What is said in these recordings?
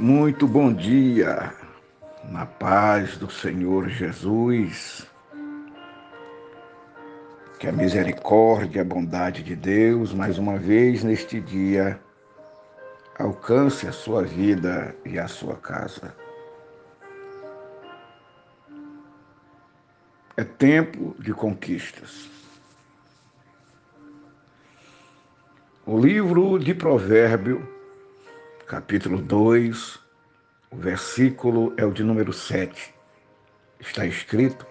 Muito bom dia, na paz do Senhor Jesus. Que a misericórdia e a bondade de Deus, mais uma vez neste dia, alcance a sua vida e a sua casa. É tempo de conquistas. O livro de Provérbio capítulo 2, o versículo é o de número 7. Está escrito: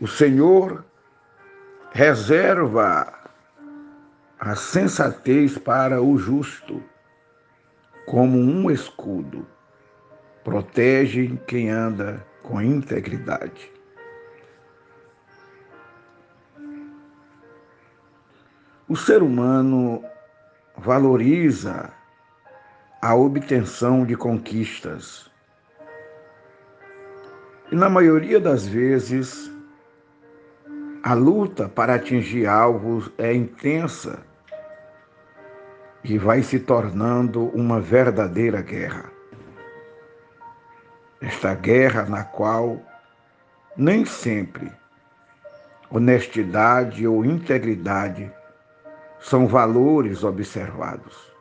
O Senhor reserva a sensatez para o justo, como um escudo, protege quem anda com integridade. O ser humano valoriza a obtenção de conquistas. E na maioria das vezes, a luta para atingir alvos é intensa e vai se tornando uma verdadeira guerra. Esta guerra na qual nem sempre honestidade ou integridade são valores observados.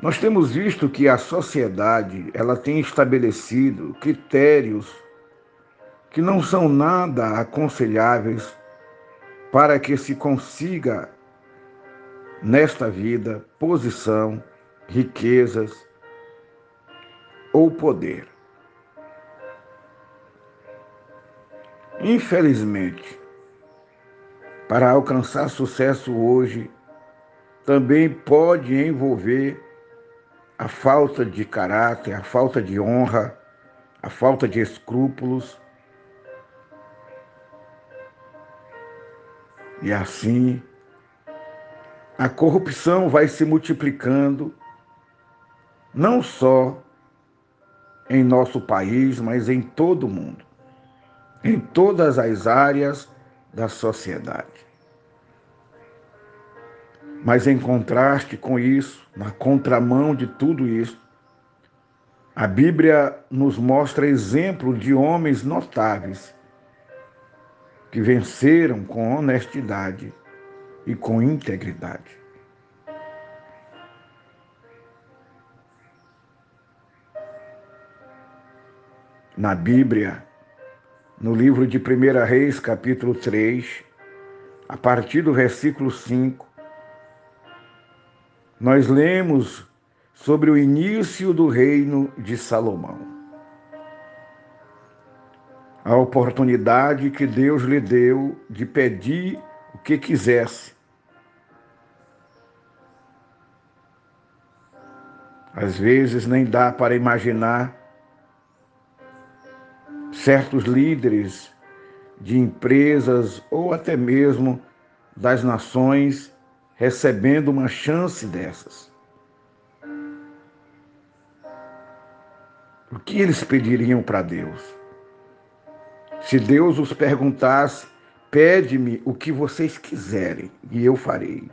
Nós temos visto que a sociedade ela tem estabelecido critérios que não são nada aconselháveis para que se consiga nesta vida posição, riquezas ou poder. Infelizmente, para alcançar sucesso hoje também pode envolver a falta de caráter, a falta de honra, a falta de escrúpulos. E assim, a corrupção vai se multiplicando, não só em nosso país, mas em todo o mundo, em todas as áreas da sociedade. Mas em contraste com isso, na contramão de tudo isso, a Bíblia nos mostra exemplo de homens notáveis que venceram com honestidade e com integridade. Na Bíblia, no livro de 1 Reis, capítulo 3, a partir do versículo 5, nós lemos sobre o início do reino de Salomão. A oportunidade que Deus lhe deu de pedir o que quisesse. Às vezes nem dá para imaginar certos líderes de empresas ou até mesmo das nações recebendo uma chance dessas. O que eles pediriam para Deus? Se Deus os perguntasse, pede-me o que vocês quiserem e eu farei.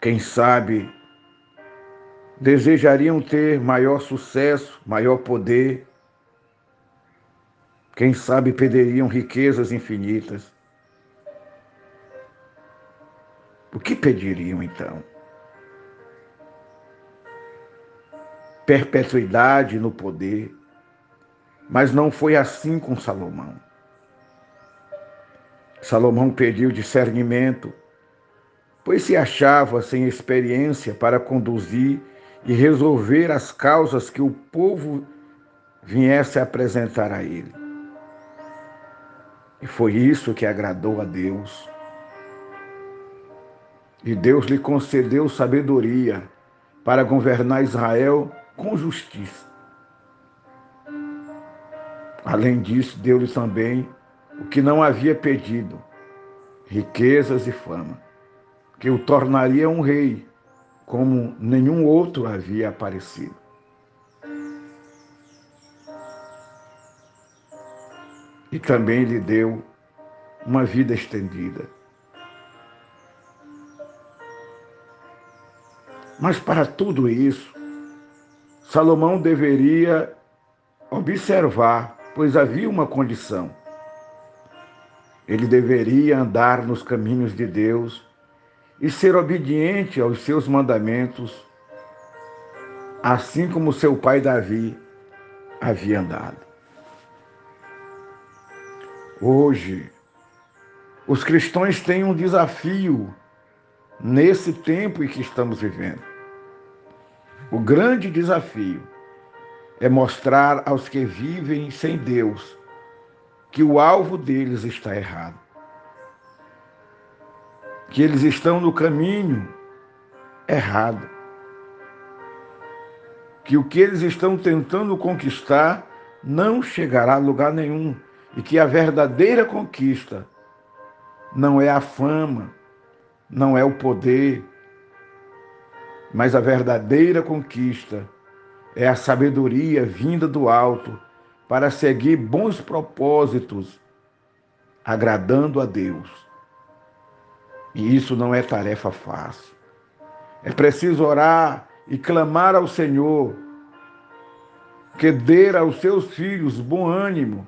Quem sabe desejariam ter maior sucesso, maior poder. Quem sabe pediriam riquezas infinitas. O que pediriam então? Perpetuidade no poder. Mas não foi assim com Salomão. Salomão pediu discernimento, pois se achava sem experiência para conduzir e resolver as causas que o povo viesse apresentar a ele. E foi isso que agradou a Deus. E Deus lhe concedeu sabedoria para governar Israel com justiça. Além disso, deu-lhe também o que não havia pedido: riquezas e fama, que o tornaria um rei como nenhum outro havia aparecido. E também lhe deu uma vida estendida. Mas para tudo isso, Salomão deveria observar, pois havia uma condição. Ele deveria andar nos caminhos de Deus e ser obediente aos seus mandamentos, assim como seu pai Davi havia andado. Hoje, os cristãos têm um desafio nesse tempo em que estamos vivendo. O grande desafio é mostrar aos que vivem sem Deus que o alvo deles está errado. Que eles estão no caminho errado. Que o que eles estão tentando conquistar não chegará a lugar nenhum. E que a verdadeira conquista não é a fama, não é o poder, mas a verdadeira conquista é a sabedoria vinda do alto para seguir bons propósitos, agradando a Deus. E isso não é tarefa fácil. É preciso orar e clamar ao Senhor que dê aos seus filhos bom ânimo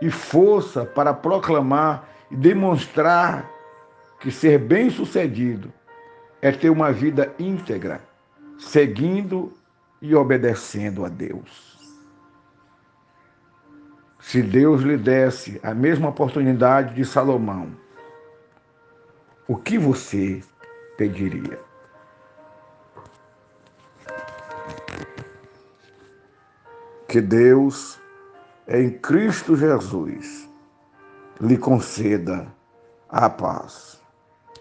e força para proclamar e demonstrar que ser bem-sucedido é ter uma vida íntegra, seguindo e obedecendo a Deus. Se Deus lhe desse a mesma oportunidade de Salomão, o que você pediria? Que Deus, em Cristo Jesus, lhe conceda a paz.